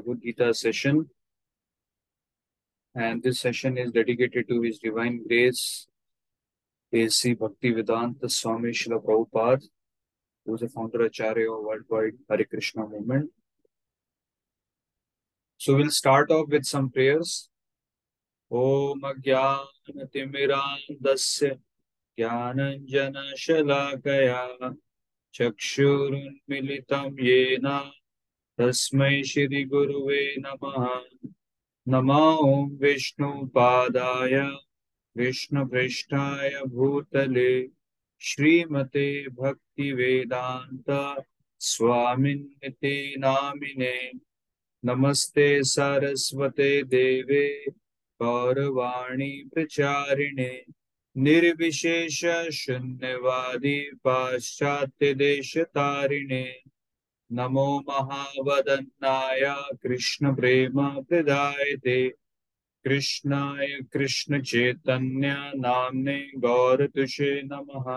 گشن session ویدان شلا तस्मै श्रीगुरुवे नमः नमो ॐ विष्णुपादाय विष्णुपृष्ठाय भूतले श्रीमते भक्तिवेदान्त स्वामिन्निति नामिने नमस्ते सरस्वते देवे गौरवाणी प्रचारिणे निर्विशेष शून्यवादी पाश्चात्य देश तारिणे नमो महावदन्नाय कृष्ण प्रेम प्रदायते कृष्णाय कृष्ण चैतन्य नामने गौरतुषे नमः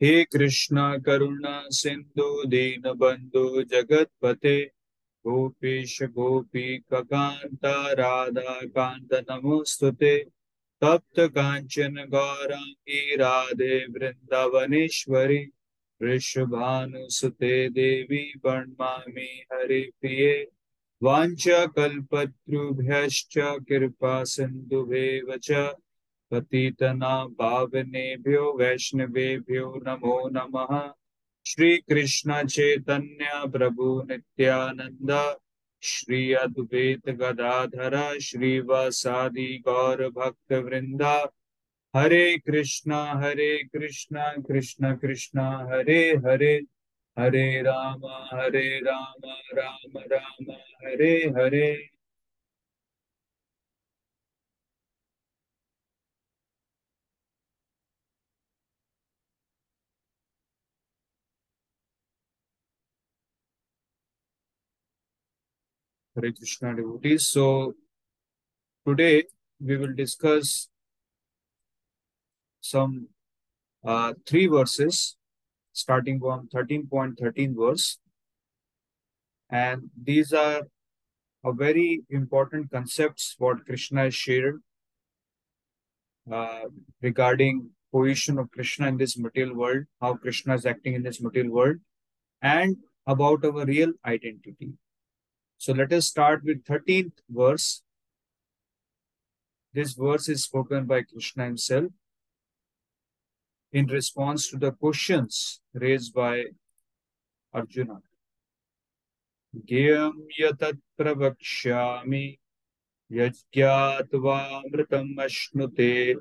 हे कृष्ण करुणा सिंधु दीन बंधु जगतपते गोपीश गोपी ककांत राधा कांत नमोस्तुते तप्त कांचन गौरांगी राधे वृंदावनेश्वरी वृषभानुसुते देवी प्रणमामि हरि प्रिये वाञ्छकल्पतरुभ्यश्च कृपा सिन्धुभेव च पतितना पावनेभ्यो वैष्णवेभ्यो नमो नमः श्री कृष्ण चैतन्य प्रभु नित्यानंद श्री अद्वैत गदाधर श्रीवासादि गौर ہرے Krishna Hare Krishna Krishna Krishna, Hare Hare Hare Ram Hare Ram Ram Ram Hare Hare Hare Krishna devotees. So today we will discuss some uh, three verses starting from 13.13 verse. And these are a very important concepts what Krishna has shared uh, regarding position of Krishna in this material world, how Krishna is acting in this material world, and about our real identity. So let us start with 13th verse. This verse is spoken by Krishna himself in response to the questions raised by Arjuna. Gyam yatat pravakshami yajgyatvaamritam ashnute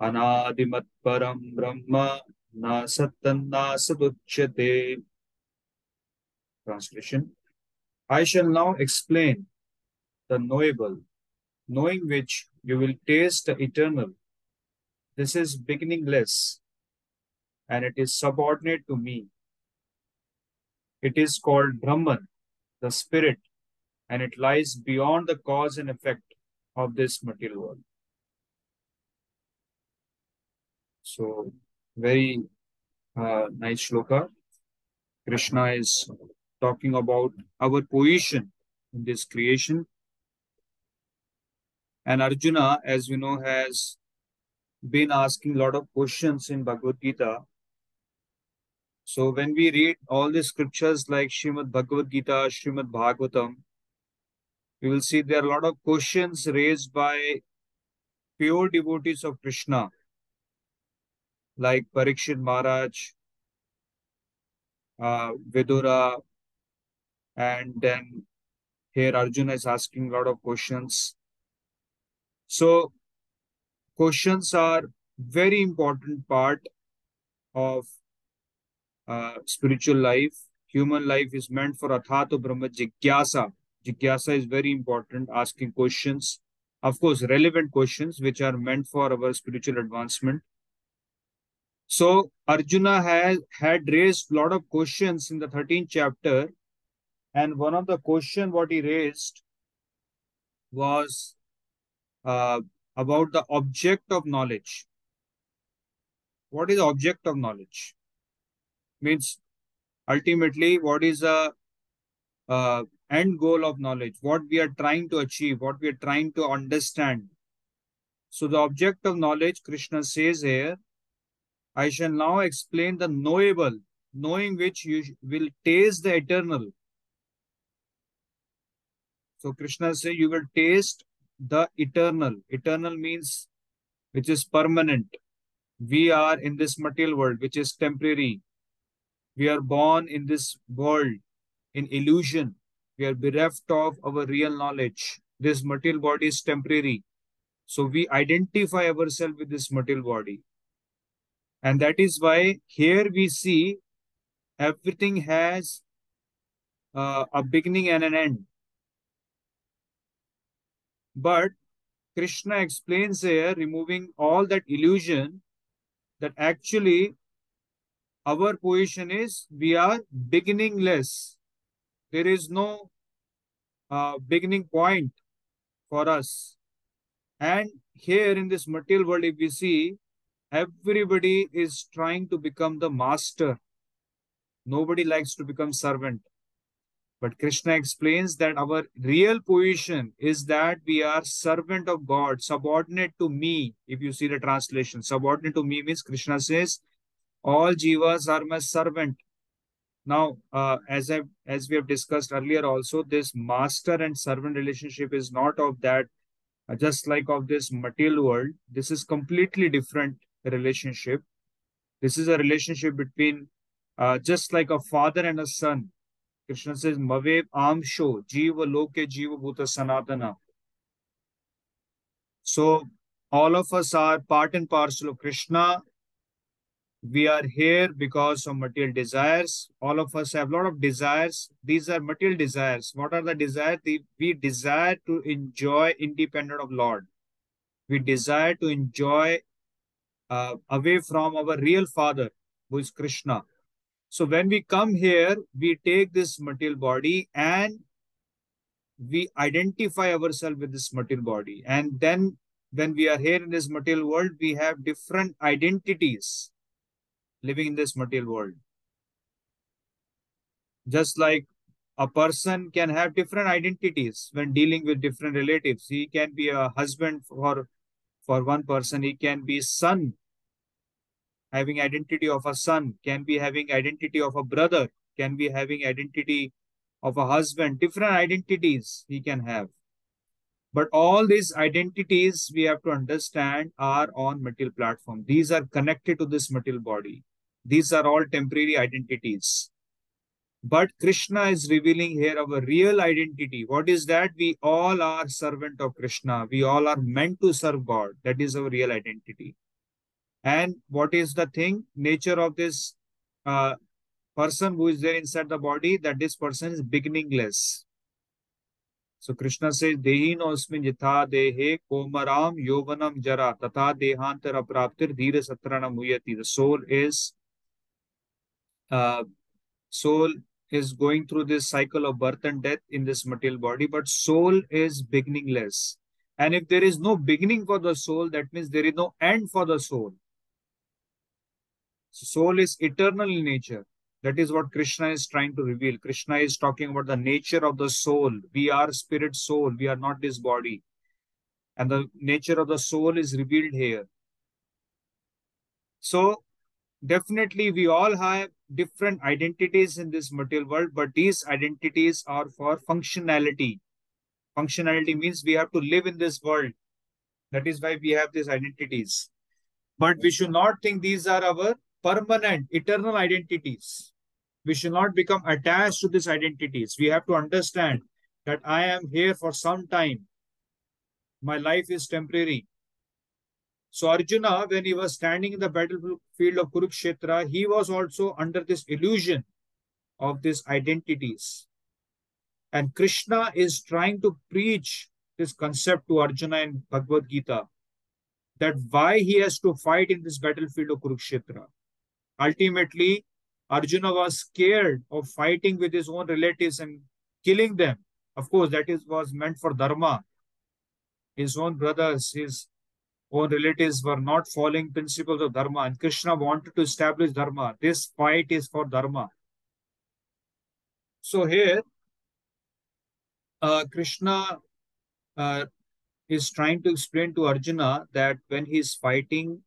anadimat param brahma na sattanna saduchyate. Translation I shall now explain the knowable, knowing which you will taste the eternal. This is beginningless and it is subordinate to me. It is called Brahman, the spirit, and it lies beyond the cause and effect of this material world. So, very uh, nice shloka. Krishna is talking about our position in this creation. And Arjuna, as you know, has been asking a lot of questions in Bhagavad Gita. So when we read all the scriptures like Srimad Bhagavad Gita, Srimad Bhagavatam, we will see there are a lot of questions raised by pure devotees of Krishna, like Parikshit Maharaj, uh, Vidura, and then here Arjuna is asking a lot of questions. So questions are very important part of uh, spiritual life. Human life is meant for Athato Brahma Jigyasa. Jigyasa is very important, asking questions. Of course, relevant questions which are meant for our spiritual advancement. So Arjuna has had raised a lot of questions in the 13th chapter and one of the question what he raised was uh, about the object of knowledge. What is object of knowledge? Means ultimately what is a uh, end goal of knowledge, what we are trying to achieve, what we are trying to understand. So the object of knowledge, Krishna says here, I shall now explain the knowable, knowing which you will taste the eternal. So Krishna says you will taste the eternal. Eternal means which is permanent. We are in this material world, which is temporary. We are born in this world in illusion. We are bereft of our real knowledge. This material body is temporary. So we identify ourselves with this material body. And that is why here we see everything has uh, a beginning and an end. But Krishna explains here, removing all that illusion, that actually our position is we are beginningless. There is no uh, beginning point for us. And here in this material world, if we see, everybody is trying to become the master. Nobody likes to become servant. But Krishna explains that our real position is that we are servant of God, subordinate to me. If you see the translation, subordinate to me means Krishna says, all jivas are my servant. Now, uh, as I as we have discussed earlier, also this master and servant relationship is not of that, uh, just like of this material world. This is completely different relationship. This is a relationship between uh, just like a father and a son. Krishna says, Mavev Amsho, Jiva Loke Jiva Bhuta Sanatana. So all of us are part and parcel of Krishna. We are here because of material desires. All of us have a lot of desires. These are material desires. What are the desires? We desire to enjoy independent of Lord. We desire to enjoy uh, away from our real father, who is Krishna. So when we come here, we take this material body and we identify ourselves with this material body. And then when we are here in this material world, we have different identities living in this material world. Just like a person can have different identities when dealing with different relatives. He can be a husband for, for one person. He can be son having identity of a son, can be having identity of a brother, can be having identity of a husband, different identities he can have. But all these identities we have to understand are on material platform. These are connected to this material body. These are all temporary identities. But Krishna is revealing here our real identity. What is that? We all are servant of Krishna. We all are meant to serve God. That is our real identity. And what is the thing? Nature of this uh, person who is there inside the body, that this person is beginningless. So Krishna says, Dehi no asmin jitha dehe komaram yovanam jara tata dehantara praptir dhira satrana muyati. The soul is uh, soul is going through this cycle of birth and death in this material body, but soul is beginningless. And if there is no beginning for the soul, that means there is no end for the soul. Soul is eternal in nature. That is what Krishna is trying to reveal. Krishna is talking about the nature of the soul. We are spirit soul. We are not this body. And the nature of the soul is revealed here. So, definitely, we all have different identities in this material world, but these identities are for functionality. Functionality means we have to live in this world. That is why we have these identities. But we should not think these are our permanent, eternal identities. We should not become attached to these identities. We have to understand that I am here for some time. My life is temporary. So Arjuna, when he was standing in the battlefield of Kurukshetra, he was also under this illusion of these identities. And Krishna is trying to preach this concept to Arjuna in Bhagavad Gita that why he has to fight in this battlefield of Kurukshetra. Ultimately, Arjuna was scared of fighting with his own relatives and killing them. Of course, that is was meant for dharma. His own brothers, his own relatives were not following principles of dharma, and Krishna wanted to establish dharma. This fight is for dharma. So here, uh, Krishna uh, is trying to explain to Arjuna that when he's fighting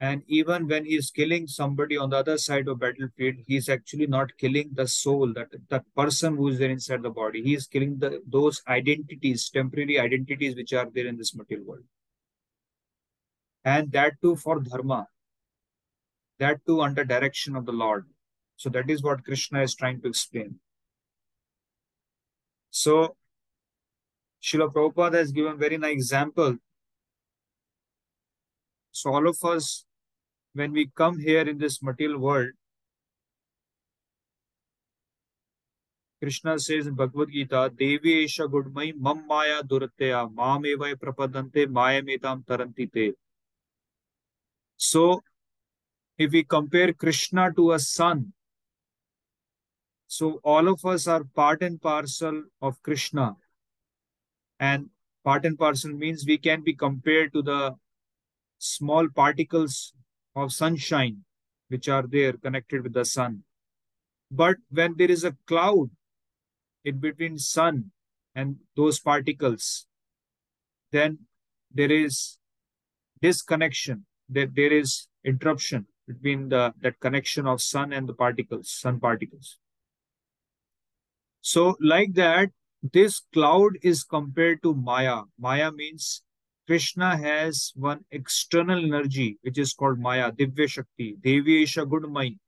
and even when he's killing somebody on the other side of battlefield, he's actually not killing the soul, that that person who is there inside the body. He is killing the those identities, temporary identities which are there in this material world. And that too for dharma. That too under direction of the Lord. So that is what Krishna is trying to explain. So Srila Prabhupada has given very nice example. So all of us, when we come here in this material world, Krishna says in Bhagavad Gita, Devi Esha Gudmai Mam Maya Duratya Mam Eva Prapadante Maya Metam Tarantite. So if we compare Krishna to a sun, so all of us are part and parcel of Krishna. And part and parcel means we can be compared to the small particles of sunshine which are there connected with the sun. But when there is a cloud in between sun and those particles, then there is disconnection, there, there is interruption between the that connection of sun and the particles, sun particles. So like that, this cloud is compared to Maya. Maya means Krishna has one external energy, which is called Maya, Divya Shakti, Devi Isha Gudmai,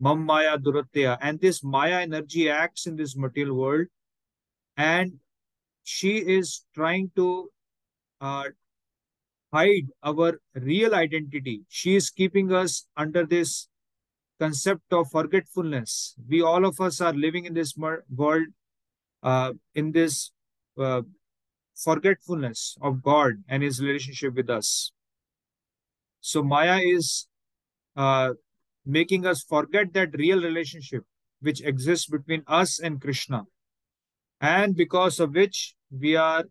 Mam Maya Duratya. And this Maya energy acts in this material world. And she is trying to uh, hide our real identity. She is keeping us under this concept of forgetfulness. We, all of us, are living in this world uh, in this uh, forgetfulness of God and His relationship with us. So Maya is uh, making us forget that real relationship which exists between us and Krishna, and because of which we are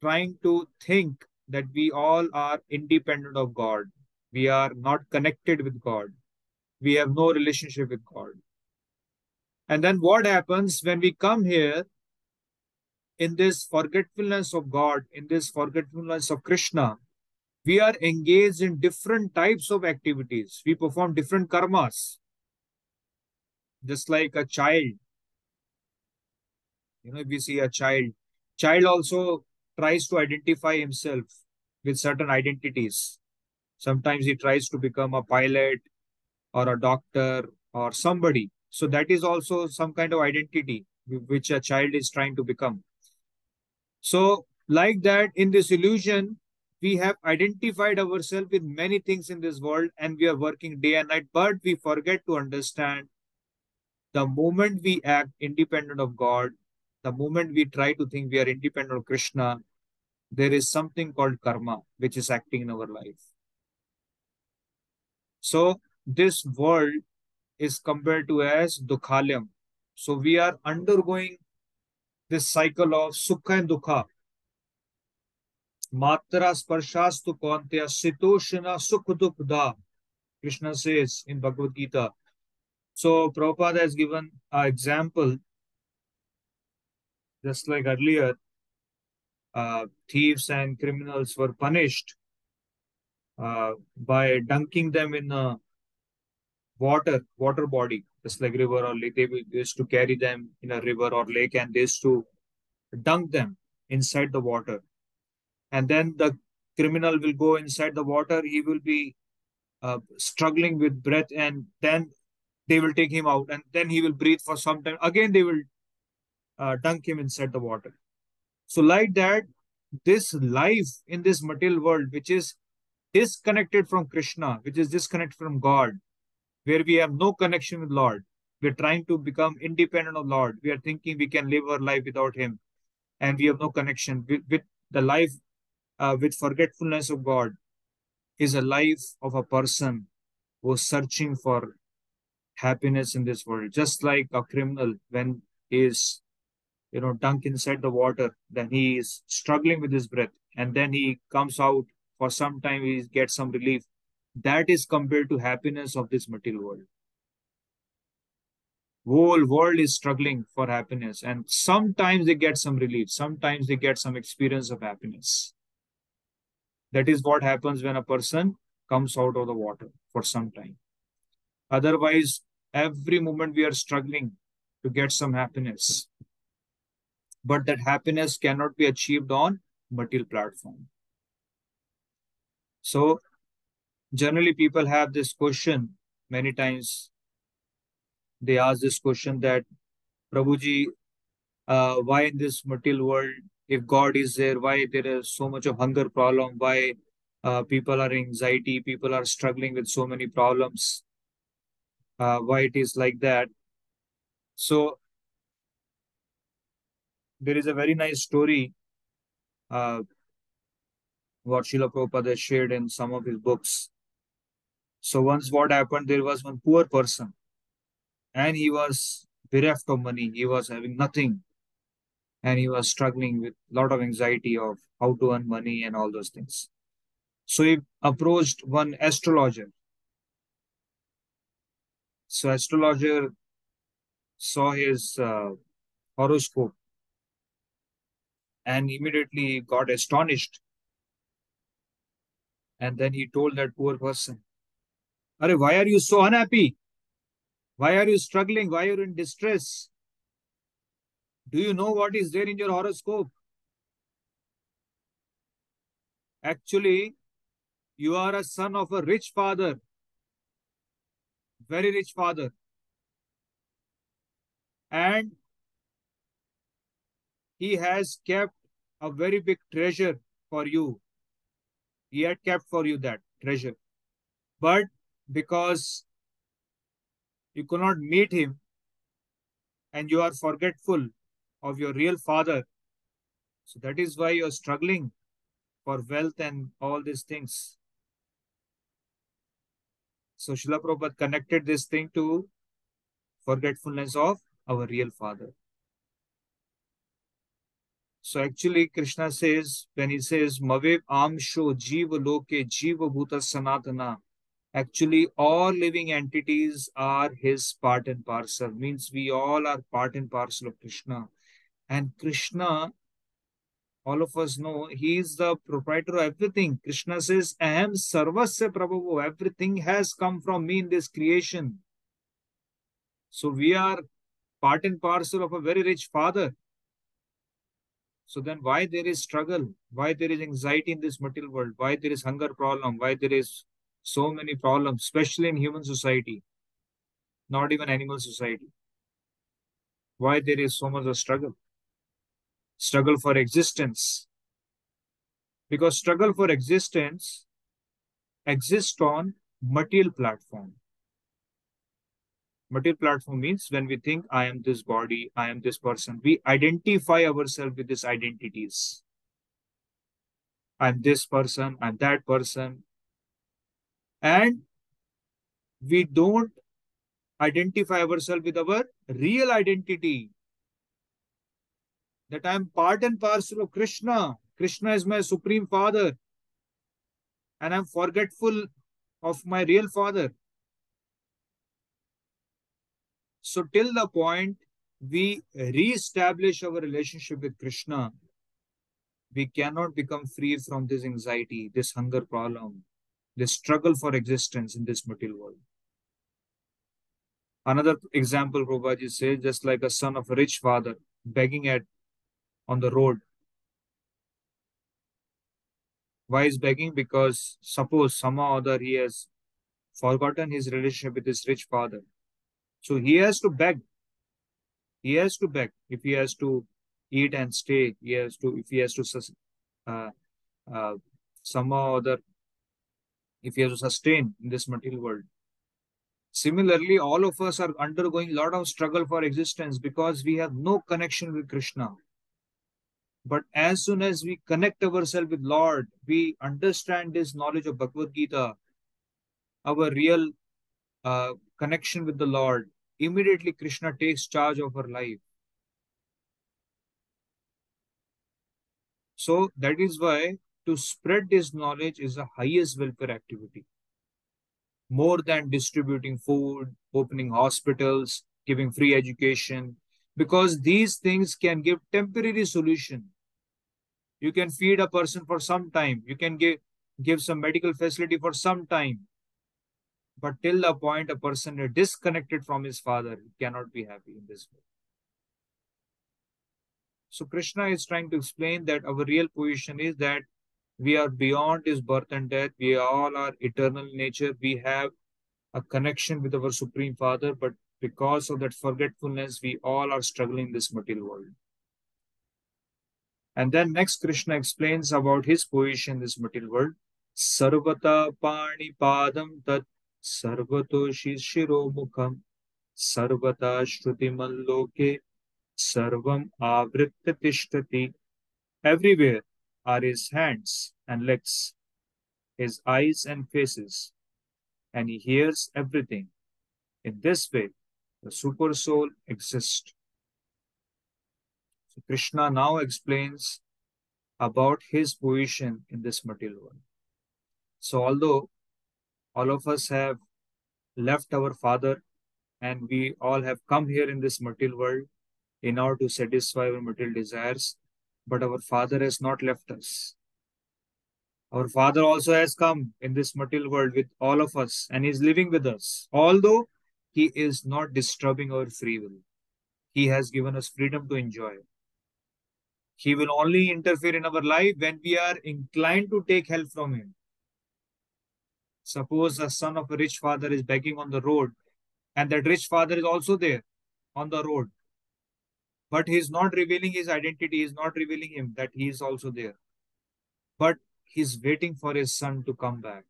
trying to think that we all are independent of God. We are not connected with God. We have no relationship with God. And then what happens when we come here in this forgetfulness of God, in this forgetfulness of Krishna, we are engaged in different types of activities. We perform different karmas. Just like a child. You know, if we see a child, child also tries to identify himself with certain identities. Sometimes he tries to become a pilot or a doctor or somebody. So that is also some kind of identity which a child is trying to become. So, like that, in this illusion, we have identified ourselves with many things in this world and we are working day and night, but we forget to understand the moment we act independent of God, the moment we try to think we are independent of Krishna, there is something called karma which is acting in our life. So, this world is compared to as dukhalyam. So, we are undergoing this cycle of sukha and dukha. Matra sparshastu kontya sitoshana sukha Krishna says in Bhagavad Gita. So Prabhupada has given an example, just like earlier, uh, thieves and criminals were punished uh, by dunking them in a water, water body just like river or lake. They used to carry them in a river or lake and they used to dunk them inside the water. And then the criminal will go inside the water. He will be uh, struggling with breath and then they will take him out and then he will breathe for some time. Again, they will uh, dunk him inside the water. So like that, this life in this material world, which is disconnected from Krishna, which is disconnected from God, where we have no connection with Lord. We're trying to become independent of Lord. We are thinking we can live our life without Him, and we have no connection with, with the life uh, with forgetfulness of God. Is a life of a person who's searching for happiness in this world, just like a criminal when he is, you know, dunked inside the water, then he is struggling with his breath, and then he comes out for some time, he gets some relief, that is compared to happiness of this material world Whole world is struggling for happiness, and sometimes they get some relief, sometimes they get some experience of happiness. That is what happens when a person comes out of the water for some time. Otherwise, every moment we are struggling to get some happiness. But that happiness cannot be achieved on material platform. So generally people have this question many times. They ask this question that Prabhuji, uh, why in this material world, if God is there, why there is so much of hunger problem? Why uh, people are anxiety, people are struggling with so many problems? Uh, why it is like that? So there is a very nice story uh, what Srila Prabhupada shared in some of his books. So once what happened, there was one poor person and he was bereft of money. He was having nothing and he was struggling with a lot of anxiety of how to earn money and all those things. So he approached one astrologer. So astrologer saw his uh, horoscope and immediately got astonished. And then he told that poor person, Are why are you so unhappy? Why are you struggling? Why are you in distress? Do you know what is there in your horoscope? Actually, you are a son of a rich father, very rich father. And he has kept a very big treasure for you. He had kept for you that treasure. But because you could not meet him and you are forgetful of your real father, so that is why you are struggling for wealth and all these things. So Srila Prabhupada connected this thing to forgetfulness of our real father. So actually, Krishna says, when he says, Mavev Amsho Jiva Loke Jiva Bhuta Sanatana, actually all living entities are his part and parcel, means we all are part and parcel of Krishna. And Krishna, all of us know, he is the proprietor of everything. Krishna says, Aham Sarvasya Prabhu, everything has come from me in this creation. So we are part and parcel of a very rich father. So then why there is struggle? Why there is anxiety in this material world? Why there is hunger problem? Why there is so many problems, especially in human society, not even animal society? Why there is so much of struggle? Struggle for existence. Because struggle for existence exists on material platform. Material platform means when we think I am this body, I am this person, we identify ourselves with these identities. I'm this person, I'm that person. And we don't identify ourselves with our real identity. That I'm part and parcel of Krishna. Krishna is my supreme father. And I'm forgetful of my real father. So till the point we re-establish our relationship with Krishna, we cannot become free from this anxiety, this hunger problem, this struggle for existence in this material world. Another example, Prabhupada says, just like a son of a rich father begging at on the road. Why is begging? Because suppose somehow or other he has forgotten his relationship with his rich father so he has to beg. He has to beg if he has to eat and stay. He has to if he has to uh, uh, somehow or other if he has to sustain in this material world. Similarly, all of us are undergoing a lot of struggle for existence because we have no connection with Krishna. But as soon as we connect ourselves with Lord, we understand this knowledge of Bhagavad Gita, our real uh, connection with the Lord, immediately Krishna takes charge of her life. So that is why to spread this knowledge is the highest welfare activity. More than distributing food, opening hospitals, giving free education, because these things can give temporary solution. You can feed a person for some time. You can give, give some medical facility for some time. But till the point a person is disconnected from his father, he cannot be happy in this world. So Krishna is trying to explain that our real position is that we are beyond his birth and death. We all are eternal nature. We have a connection with our Supreme Father, but because of that forgetfulness, we all are struggling in this material world. And then next Krishna explains about his position in this material world. Sarvata pani padam tat malloke sarvam avritta tishtati. Everywhere are his hands and legs, his eyes and faces, and he hears everything. In this way, the super soul exists. So Krishna now explains about his position in this material world. So although all of us have left our father and we all have come here in this material world in order to satisfy our material desires, but our father has not left us. Our Father also has come in this material world with all of us and he is living with us. Although He is not disturbing our free will, He has given us freedom to enjoy. He will only interfere in our life when we are inclined to take help from Him. Suppose a son of a rich father is begging on the road, and that rich father is also there on the road. But he is not revealing his identity, he is not revealing him that he is also there. But he's waiting for his son to come back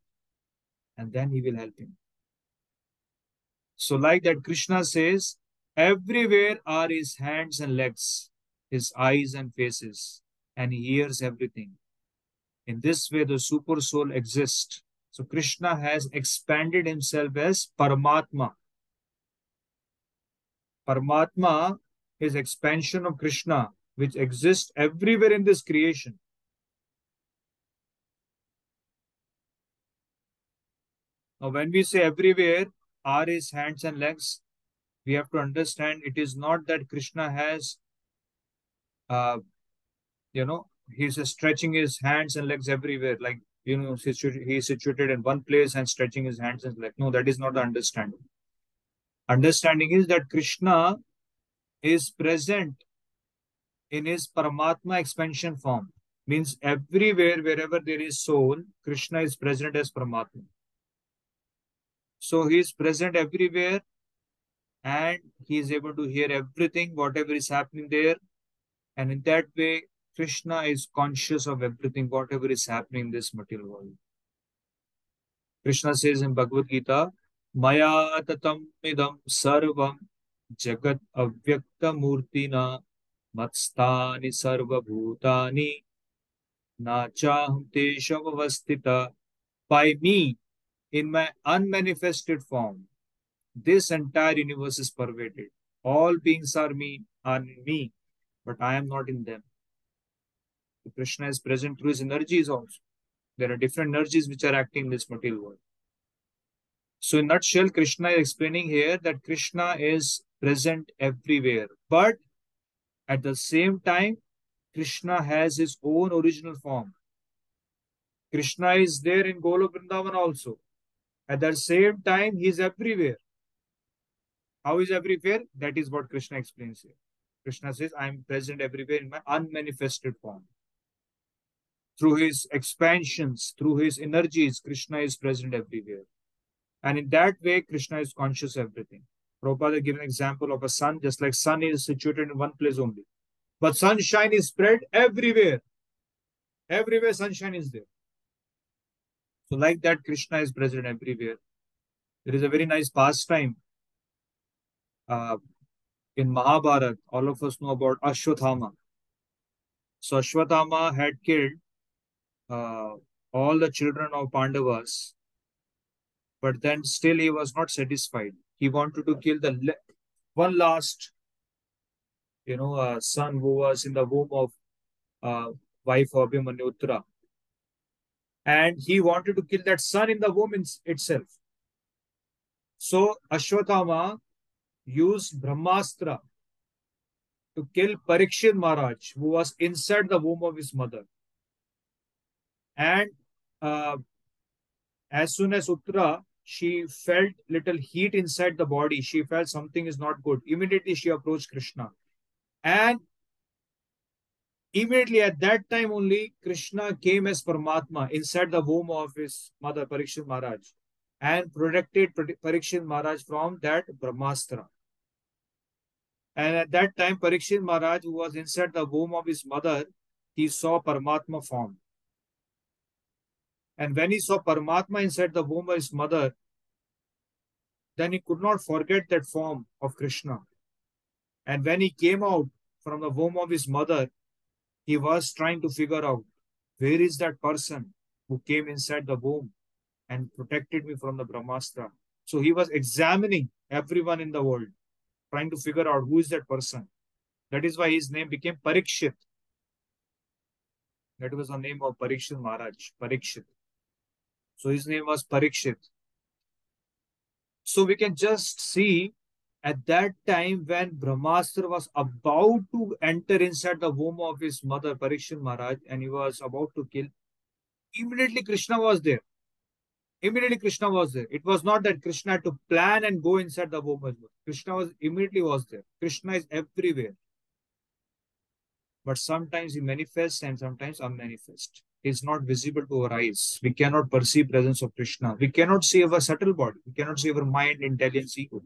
and then he will help him. So, like that, Krishna says, everywhere are his hands and legs, his eyes and faces, and he hears everything. In this way, the super soul exists. So, Krishna has expanded himself as Paramatma. Paramatma is expansion of Krishna, which exists everywhere in this creation. Now, when we say everywhere are his hands and legs, we have to understand it is not that Krishna has, uh, you know, he's stretching his hands and legs everywhere. Like, you know, he is situated in one place and stretching his hands and like, No, that is not the understanding. Understanding is that Krishna is present in his Paramatma expansion form. Means everywhere, wherever there is soul, Krishna is present as Paramatma. So he is present everywhere and he is able to hear everything, whatever is happening there. And in that way, Krishna is conscious of everything, whatever is happening in this material world. Krishna says in Bhagavad Gita, Maya tatam idam sarvam jagat avyakta murtina matstani sarva bhutani nachaham teshavavastita. By me, in my unmanifested form, this entire universe is pervaded. All beings are me, are me, but I am not in them. Krishna is present through his energies also. There are different energies which are acting in this material world. So, in nutshell, Krishna is explaining here that Krishna is present everywhere, but at the same time, Krishna has his own original form. Krishna is there in Golok Vrindavan also. At the same time, he is everywhere. How is everywhere? That is what Krishna explains here. Krishna says, I am present everywhere in my unmanifested form. Through his expansions, through his energies, Krishna is present everywhere. And in that way, Krishna is conscious of everything. Prabhupada gave an example of a sun, just like sun is situated in one place only. But sunshine is spread everywhere. Everywhere sunshine is there. So, like that, Krishna is present everywhere. There is a very nice pastime uh, in Mahabharata. All of us know about Ashwathama. So, Ashwathama had killed uh, all the children of Pandavas, but then still he was not satisfied. He wanted to kill the one last, you know, uh, son who was in the womb of uh, wife of Abhimanyu Uttara and he wanted to kill that son in the womb itself. So Ashwatthama used Brahmastra to kill Parikshit Maharaj, who was inside the womb of his mother. And uh, as soon as Uttara, she felt little heat inside the body. She felt something is not good. Immediately she approached Krishna. And immediately at that time only, Krishna came as Paramatma inside the womb of his mother, Parikshit Maharaj, and protected Parikshit Maharaj from that Brahmastra. And at that time, Parikshit Maharaj, who was inside the womb of his mother, he saw Paramatma form. And when he saw Paramatma inside the womb of his mother, then he could not forget that form of Krishna. And when he came out from the womb of his mother, he was trying to figure out where is that person who came inside the womb and protected me from the Brahmastra. So he was examining everyone in the world trying to figure out who is that person. That is why his name became Parikshit. That was the name of Parikshit Maharaj, Parikshit. So his name was Parikshit. So we can just see at that time when Brahmastra was about to enter inside the womb of his mother, Parikshit Maharaj, and he was about to kill, immediately Krishna was there. Immediately Krishna was there. It was not that Krishna had to plan and go inside the womb. Krishna was immediately was there. Krishna is everywhere. But sometimes he manifests and sometimes unmanifest. Is not visible to our eyes. We cannot perceive presence of Krishna. We cannot see our subtle body. We cannot see our mind, intelligence, ego.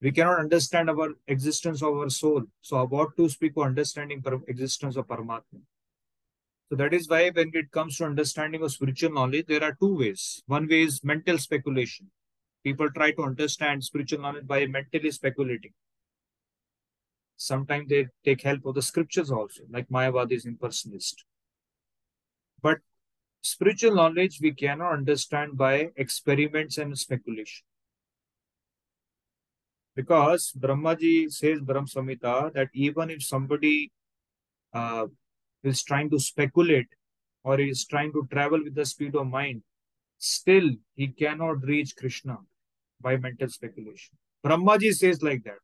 We cannot understand our existence of our soul. So about to speak of understanding existence of Paramatma. So that is why when it comes to understanding of spiritual knowledge, there are two ways. One way is mental speculation. People try to understand spiritual knowledge by mentally speculating. Sometimes they take help of the scriptures also, like Mayavadis impersonalist. But spiritual knowledge we cannot understand by experiments and speculation. Because Brahmaji says Brahm Samhita that even if somebody uh, is trying to speculate or is trying to travel with the speed of mind, still he cannot reach Krishna by mental speculation. Brahmaji says like that.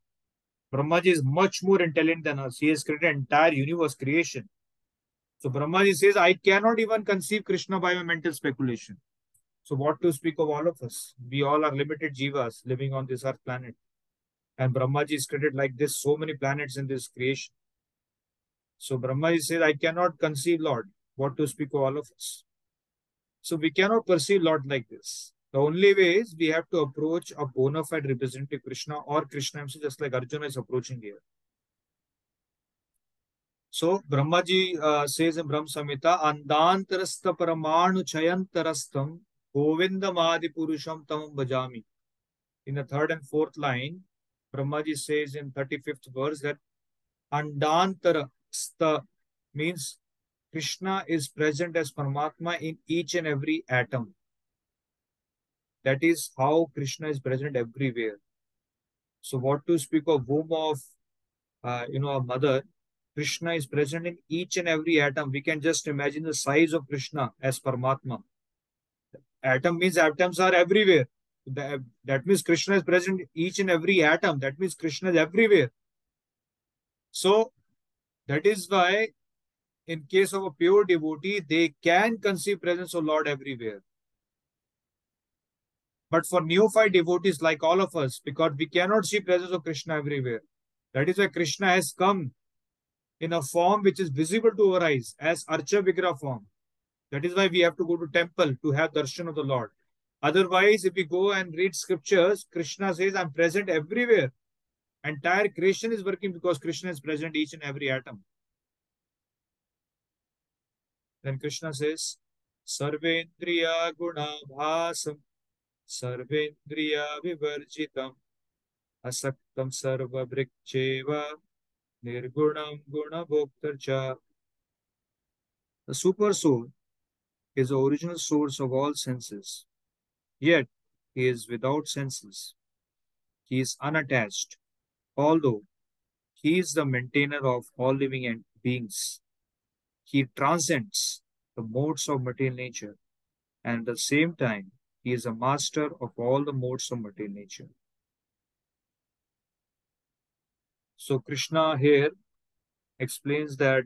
Brahmaji is much more intelligent than us. He has created entire universe creation. So Brahmaji says, I cannot even conceive Krishna by my mental speculation. So what to speak of all of us? We all are limited jivas living on this earth planet. And Brahmaji is created like this, so many planets in this creation. So Brahmaji says, I cannot conceive Lord. What to speak of all of us? So we cannot perceive Lord like this. The only way is we have to approach a bona fide representative Krishna or Krishna himself, just like Arjuna is approaching here. So Brahmaji uh, says in Brahm Samhita, Andantarastha Paramanu Chayantarastham Govindamadi Purusham Tamam Bhajami. In the third and fourth line, Brahmaji says in 35th verse that Andantarastha means Krishna is present as Paramatma in each and every atom. That is how Krishna is present everywhere. So what to speak of womb of, uh, you know, a mother, Krishna is present in each and every atom. We can just imagine the size of Krishna as Paramatma. Atom means atoms are everywhere. That, means Krishna is present in each and every atom. That means Krishna is everywhere. So that is why, in case of a pure devotee, they can conceive presence of Lord everywhere. But for neophyte devotees like all of us, because we cannot see presence of Krishna everywhere, that is why Krishna has come in a form which is visible to our eyes as Archa Vigra form. That is why we have to go to temple to have darshan of the Lord. Otherwise, if we go and read scriptures, Krishna says, I'm present everywhere. Entire creation is working because Krishna is present each and every atom. Then Krishna says, Sarvendriya guna bhasam Sarvendriya vivarjitam Asaktam sarva brikcheva Nirgunam guna bhoktarcha The super soul is the original source of all senses. Yet, he is without senses. He is unattached although he is the maintainer of all living beings. He transcends the modes of material nature, and at the same time, he is a master of all the modes of material nature. So Krishna here explains that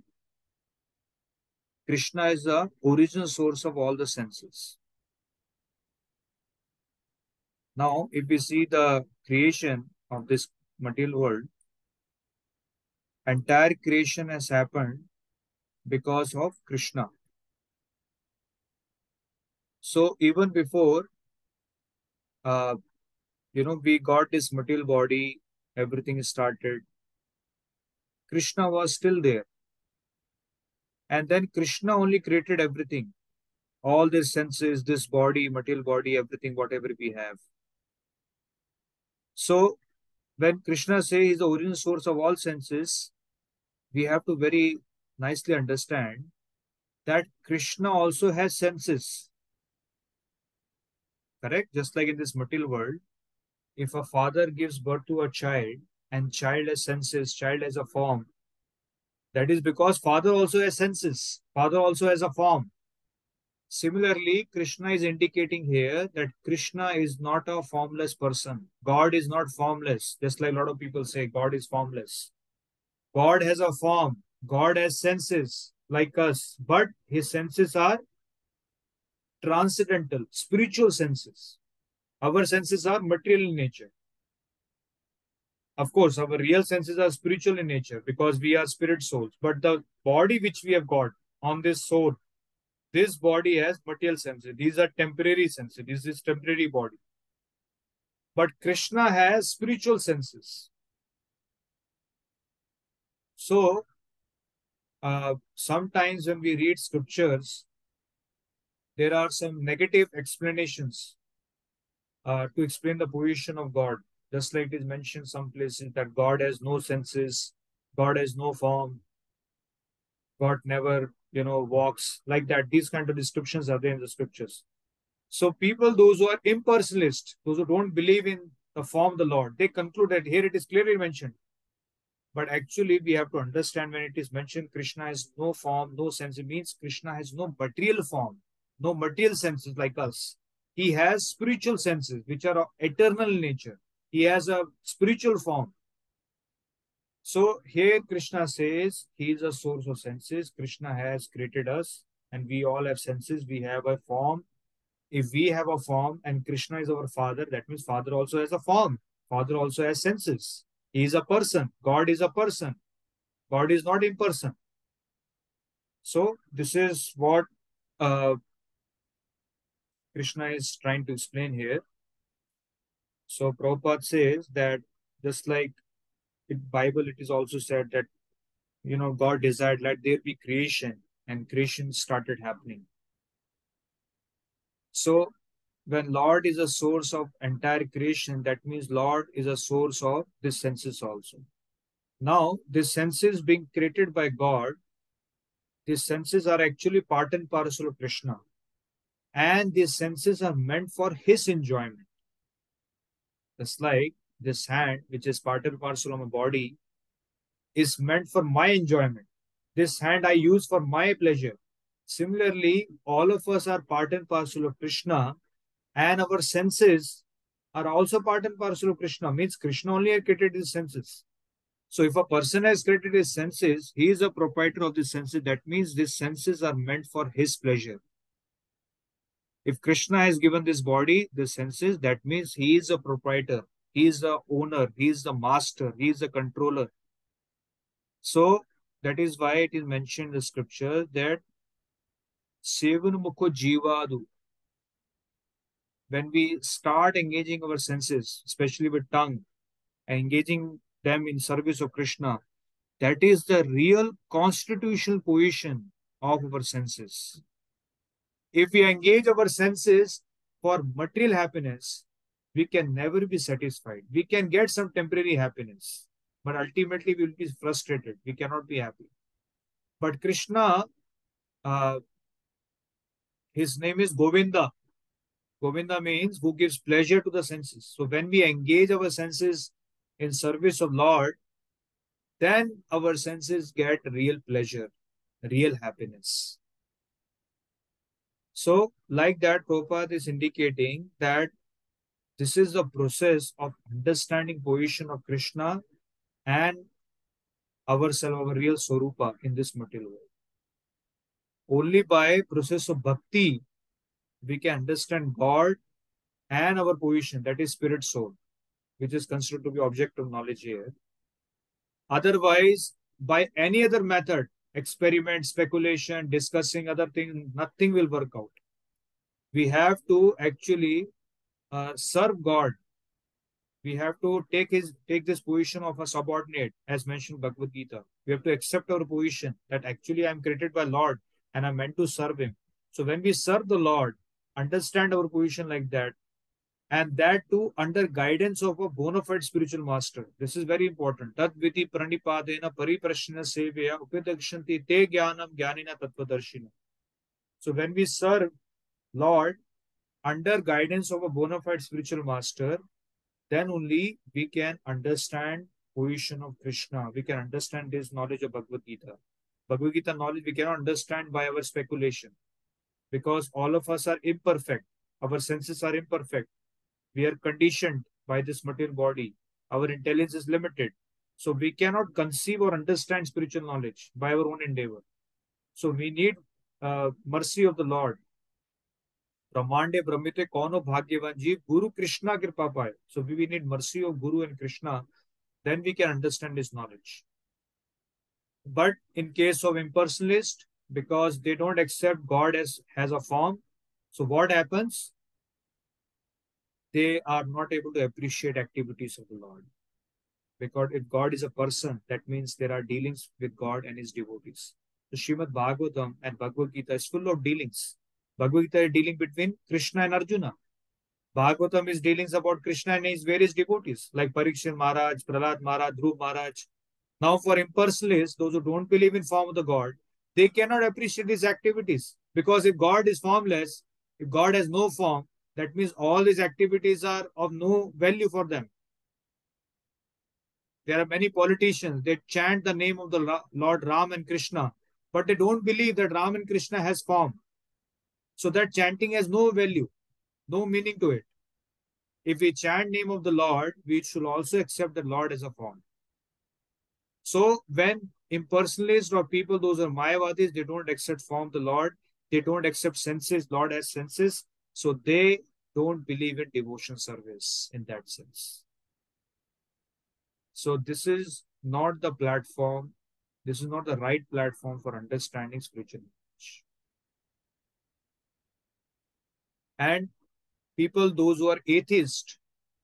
Krishna is the original source of all the senses. Now, if we see the creation of this material world, entire creation has happened because of Krishna. So even before, uh, you know, we got this material body, everything started. Krishna was still there. And then Krishna only created everything. All these senses, this body, material body, everything, whatever we have. So when Krishna says he's the origin source of all senses, we have to very nicely understand that Krishna also has senses. Correct? Just like in this material world, if a father gives birth to a child and child has senses, child has a form, that is because father also has senses, father also has a form. Similarly, Krishna is indicating here that Krishna is not a formless person. God is not formless, just like a lot of people say God is formless. God has a form, God has senses like us, but his senses are transcendental, spiritual senses. Our senses are material in nature. Of course, our real senses are spiritual in nature because we are spirit souls. But the body which we have got on this soul, this body has material senses. These are temporary senses. This is temporary body. But Krishna has spiritual senses. So, uh, sometimes when we read scriptures, there are some negative explanations uh, to explain the position of God. Just like it is mentioned some places that God has no senses, God has no form, God never, you know, walks like that. These kind of descriptions are there in the scriptures. So people, those who are impersonalist, those who don't believe in the form of the Lord, they conclude that here it is clearly mentioned. But actually, we have to understand when it is mentioned Krishna has no form, no sense. It means Krishna has no material form, no material senses like us. He has spiritual senses, which are of eternal nature. He has a spiritual form. So here Krishna says he is a source of senses. Krishna has created us and we all have senses. We have a form. If we have a form and Krishna is our father, that means father also has a form. Father also has senses. He is a person. God is a person. God is not in person. So this is what uh, Krishna is trying to explain here. So Prabhupada says that just like in Bible, it is also said that, you know, God desired, let there be creation, and creation started happening. So when Lord is a source of entire creation, that means Lord is a source of the senses also. Now, the senses being created by God, these senses are actually part and parcel of Krishna. And these senses are meant for his enjoyment. Just like this hand, which is part and parcel of my body, is meant for my enjoyment. This hand I use for my pleasure. Similarly, all of us are part and parcel of Krishna, and our senses are also part and parcel of Krishna. Means Krishna only has created his senses. So if a person has created his senses, he is a proprietor of the senses. That means these senses are meant for his pleasure. If Krishna has given this body, the senses, that means he is a proprietor. He is the owner. He is the master. He is the controller. So that is why it is mentioned in the scripture that Sevanmukho Jivadu. When we start engaging our senses, especially with tongue, and engaging them in service of Krishna, that is the real constitutional position of our senses. If we engage our senses for material happiness, we can never be satisfied. We can get some temporary happiness, but ultimately we will be frustrated. We cannot be happy. But Krishna, uh, his name is Govinda. Govinda means who gives pleasure to the senses. So when we engage our senses in service of Lord, then our senses get real pleasure, real happiness. So, like that, Prabhupada is indicating that this is the process of understanding position of Krishna and ourselves, our real Swarupa in this material world. Only by process of bhakti, we can understand God and our position, that is spirit soul, which is considered to be object of knowledge here. Otherwise, by any other method, experiment, speculation, discussing other things, nothing will work out. We have to actually uh, serve God. We have to take his take this position of a subordinate, as mentioned Bhagavad Gita. We have to accept our position that actually I am created by Lord and I'm meant to serve Him. So when we serve the Lord, understand our position like that, and that too under guidance of a bona fide spiritual master. This is very important. Tat viti pranipadena pariprashna seveya upidakshanti te jnanam jnanina tattvadarshina. So when we serve Lord under guidance of a bona fide spiritual master, then only we can understand position of Krishna. We can understand this knowledge of Bhagavad Gita. Bhagavad Gita knowledge we cannot understand by our speculation because all of us are imperfect. Our senses are imperfect we are conditioned by this material body. Our intelligence is limited. So we cannot conceive or understand spiritual knowledge by our own endeavor. So we need uh, mercy of the Lord. Brahmande Brahmite Kono Bhagyavan Jeev Guru Krishna Kripa. So we need mercy of Guru and Krishna, then we can understand his knowledge. But in case of impersonalist, because they don't accept God as, as a form, so what happens? They are not able to appreciate activities of the Lord. Because if God is a person, that means there are dealings with God and his devotees. The Srimad Bhagavatam and Bhagavad Gita is full of dealings. Bhagavad Gita is dealing between Krishna and Arjuna. Bhagavatam is dealings about Krishna and his various devotees, like Parikshit Maharaj, Prahlad Maharaj, Dhruv Maharaj. Now, for impersonalists, those who don't believe in form of the God, they cannot appreciate these activities. Because if God is formless, if God has no form, that means all these activities are of no value for them. There are many politicians, they chant the name of the Lord Ram and Krishna, but they don't believe that Ram and Krishna has form. So that chanting has no value, no meaning to it. If we chant name of the Lord, we should also accept the Lord as a form. So when impersonalists or people, those are Mayavadis, they don't accept form the Lord, they don't accept senses, Lord has senses, so they don't believe in devotion service in that sense. So this is not the platform, this is not the right platform for understanding spiritual knowledge. And people, those who are atheist,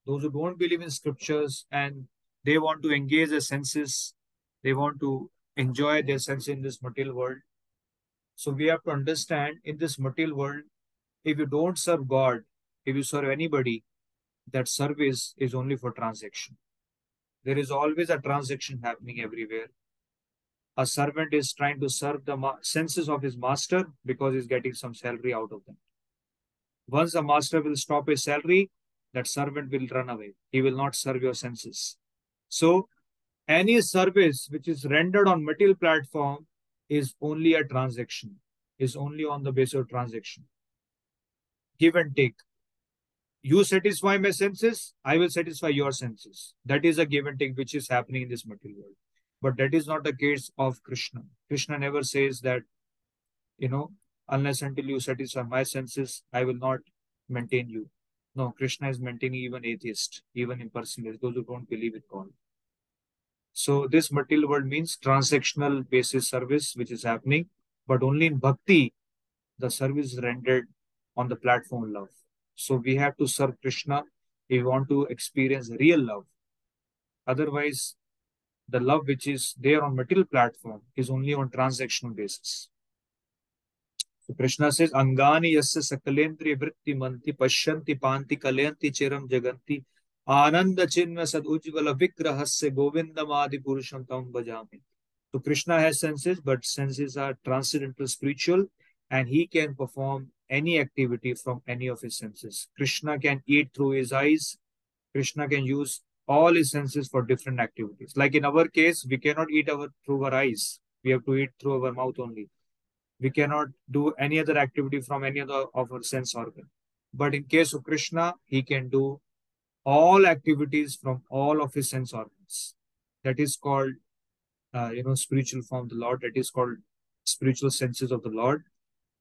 those who don't believe in scriptures and they want to engage their senses, they want to enjoy their sense in this material world. So we have to understand in this material world, if you don't serve God, if you serve anybody, that service is only for transaction. There is always a transaction happening everywhere. A servant is trying to serve the senses of his master because he's getting some salary out of them. Once the master will stop his salary, that servant will run away. He will not serve your senses. So, any service which is rendered on material platform is only a transaction, is only on the basis of transaction give and take. You satisfy my senses, I will satisfy your senses. That is a give and take which is happening in this material world. But that is not the case of Krishna. Krishna never says that, you know, unless until you satisfy my senses, I will not maintain you. No, Krishna is maintaining even atheists, even impersonalists, those who don't believe in God. So this material world means transactional basis service, which is happening, but only in bhakti, the service rendered on the platform love. So we have to serve Krishna if we want to experience real love. Otherwise, the love which is there on material platform is only on transactional basis. So Krishna says, Angani yasya sakalendri vritti manti pashyanti panti kalyanti chiram jaganti ananda chinma sad ujvala vikrahasya govindamadi purusham tam bhajami. So Krishna has senses, but senses are transcendental spiritual and he can perform any activity from any of his senses. Krishna can eat through his eyes. Krishna can use all his senses for different activities. Like in our case, we cannot eat our through our eyes. We have to eat through our mouth only. We cannot do any other activity from any other of our sense organ. But in case of Krishna, he can do all activities from all of his sense organs. That is called uh, you know, spiritual form of the Lord. That is called spiritual senses of the Lord.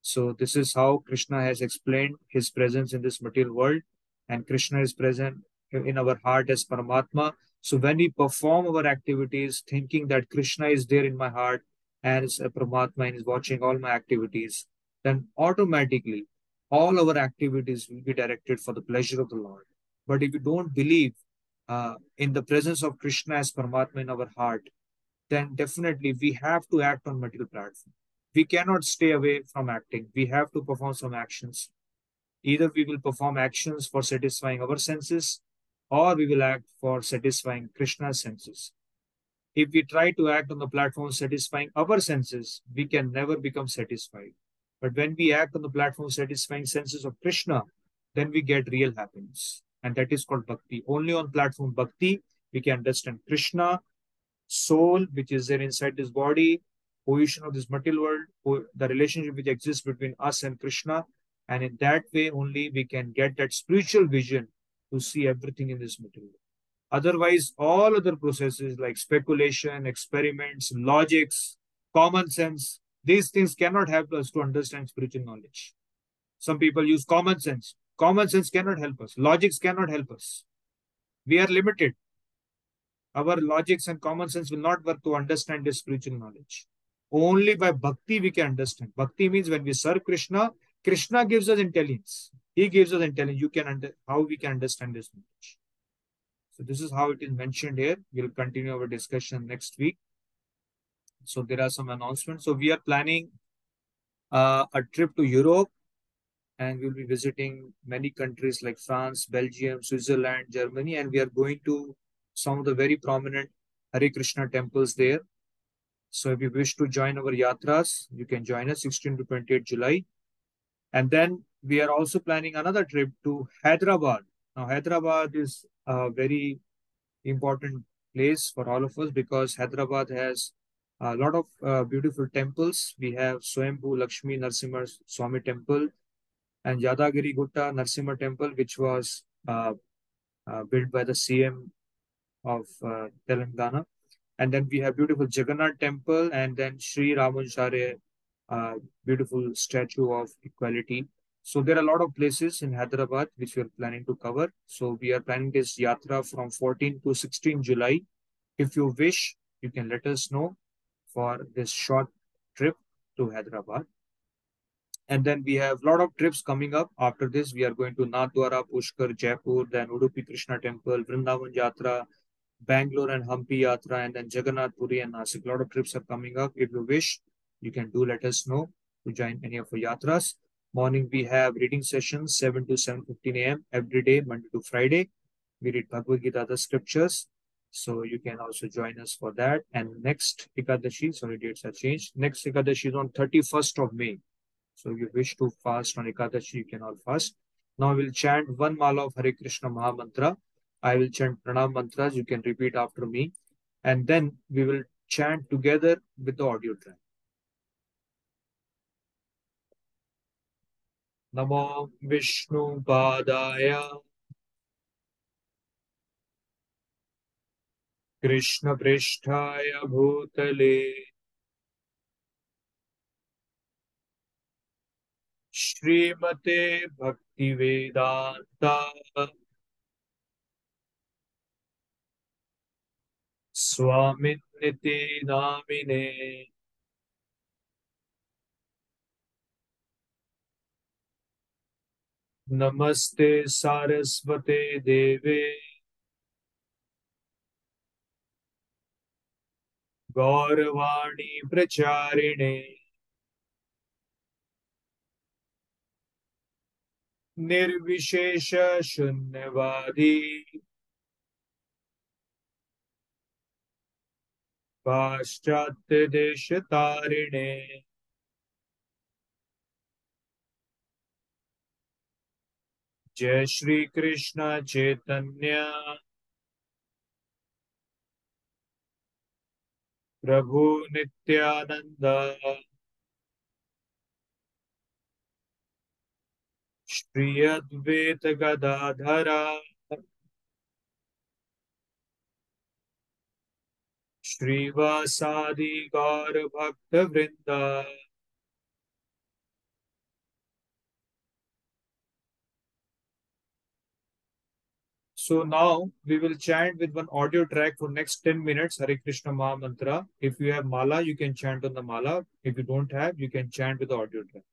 So this is how Krishna has explained his presence in this material world, and Krishna is present in our heart as Paramatma. So when we perform our activities, thinking that Krishna is there in my heart as a Paramatma and is watching all my activities, then automatically all our activities will be directed for the pleasure of the Lord. But if you don't believe uh, in the presence of Krishna as Paramatma in our heart, then definitely we have to act on material platform. We cannot stay away from acting. We have to perform some actions. Either we will perform actions for satisfying our senses, or we will act for satisfying Krishna's senses. If we try to act on the platform satisfying our senses, we can never become satisfied. But when we act on the platform satisfying senses of Krishna, then we get real happiness. And that is called bhakti. Only on platform bhakti, we can understand Krishna, soul, which is there inside this body, position of this material world, the relationship which exists between us and Krishna. And in that way only we can get that spiritual vision to see everything in this material. Otherwise, all other processes like speculation, experiments, logics, common sense, these things cannot help us to understand spiritual knowledge. Some people use common sense. Common sense cannot help us. Logics cannot help us. We are limited. Our logics and common sense will not work to understand this spiritual knowledge. Only by bhakti we can understand. Bhakti means when we serve Krishna, Krishna gives us intelligence. He gives us intelligence. You can under how we can understand this knowledge. So this is how it is mentioned here. We'll continue our discussion next week. So there are some announcements. So we are planning uh, a trip to Europe and we'll be visiting many countries like France, Belgium, Switzerland, Germany, and we are going to some of the very prominent Hare Krishna temples there. So if you wish to join our yatras, you can join us 16 to 28 July. And then we are also planning another trip to Hyderabad. Now, Hyderabad is a very important place for all of us because Hyderabad has a lot of uh, beautiful temples. We have Swayambhu Lakshmi Narsimha Swami Temple and Yadagiri Gutta Narsimha Temple, which was uh, uh, built by the CM of uh, Telangana. And then we have beautiful Jagannath Temple and then Sri Ramanujacharya uh, beautiful statue of equality. So there are a lot of places in Hyderabad which we are planning to cover. So we are planning this yatra from 14 to 16 July. If you wish, you can let us know for this short trip to Hyderabad. And then we have a lot of trips coming up. After this, we are going to Nathdwara, Pushkar, Jaipur, then Udupi Krishna Temple, Vrindavan Yatra, Bangalore and Hampi Yatra, and then Jagannath Puri and Nasik. A lot of trips are coming up. If you wish, you can do let us know to join any of our yatras. Morning, we have reading sessions 7 to 7.15 a.m. every day, Monday to Friday. We read Bhagavad Gita, the scriptures. So you can also join us for that. And next Ekadashi, sorry, dates are changed. Next Ekadashi is on 31st of May. So if you wish to fast on Ekadashi, you can all fast. Now we'll chant one mala of Hare Krishna Maha Mantra. I will chant pranam mantras. You can repeat after me. And then we will chant together with the audio track. नमो विष्णुपादाय कृष्णपृष्ठाय भूतले श्रीमते भक्तिवेदान्ता स्वामिनिति नामिने नमस्ते सारस्वते देवे गौरवाणी प्रचारिणे निर्विशेष शून्यवादी पाश्चात्य देश तारिणे जय श्री कृष्ण चैतन्य प्रभु नित्यानंद श्री अद्वैत गदाधरा श्रीवासादि गौर भक्त वृंदा So now we will chant with one audio track for next 10 minutes Hare Krishna Maha Mantra. If you have mala, you can chant on the mala. If you don't have, you can chant with the audio track.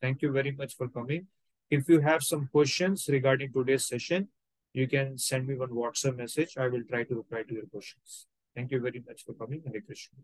Thank you very much for coming. If you have some questions regarding today's session, you can send me one WhatsApp message. I will try to reply to your questions. Thank you very much for coming. Hare Krishna.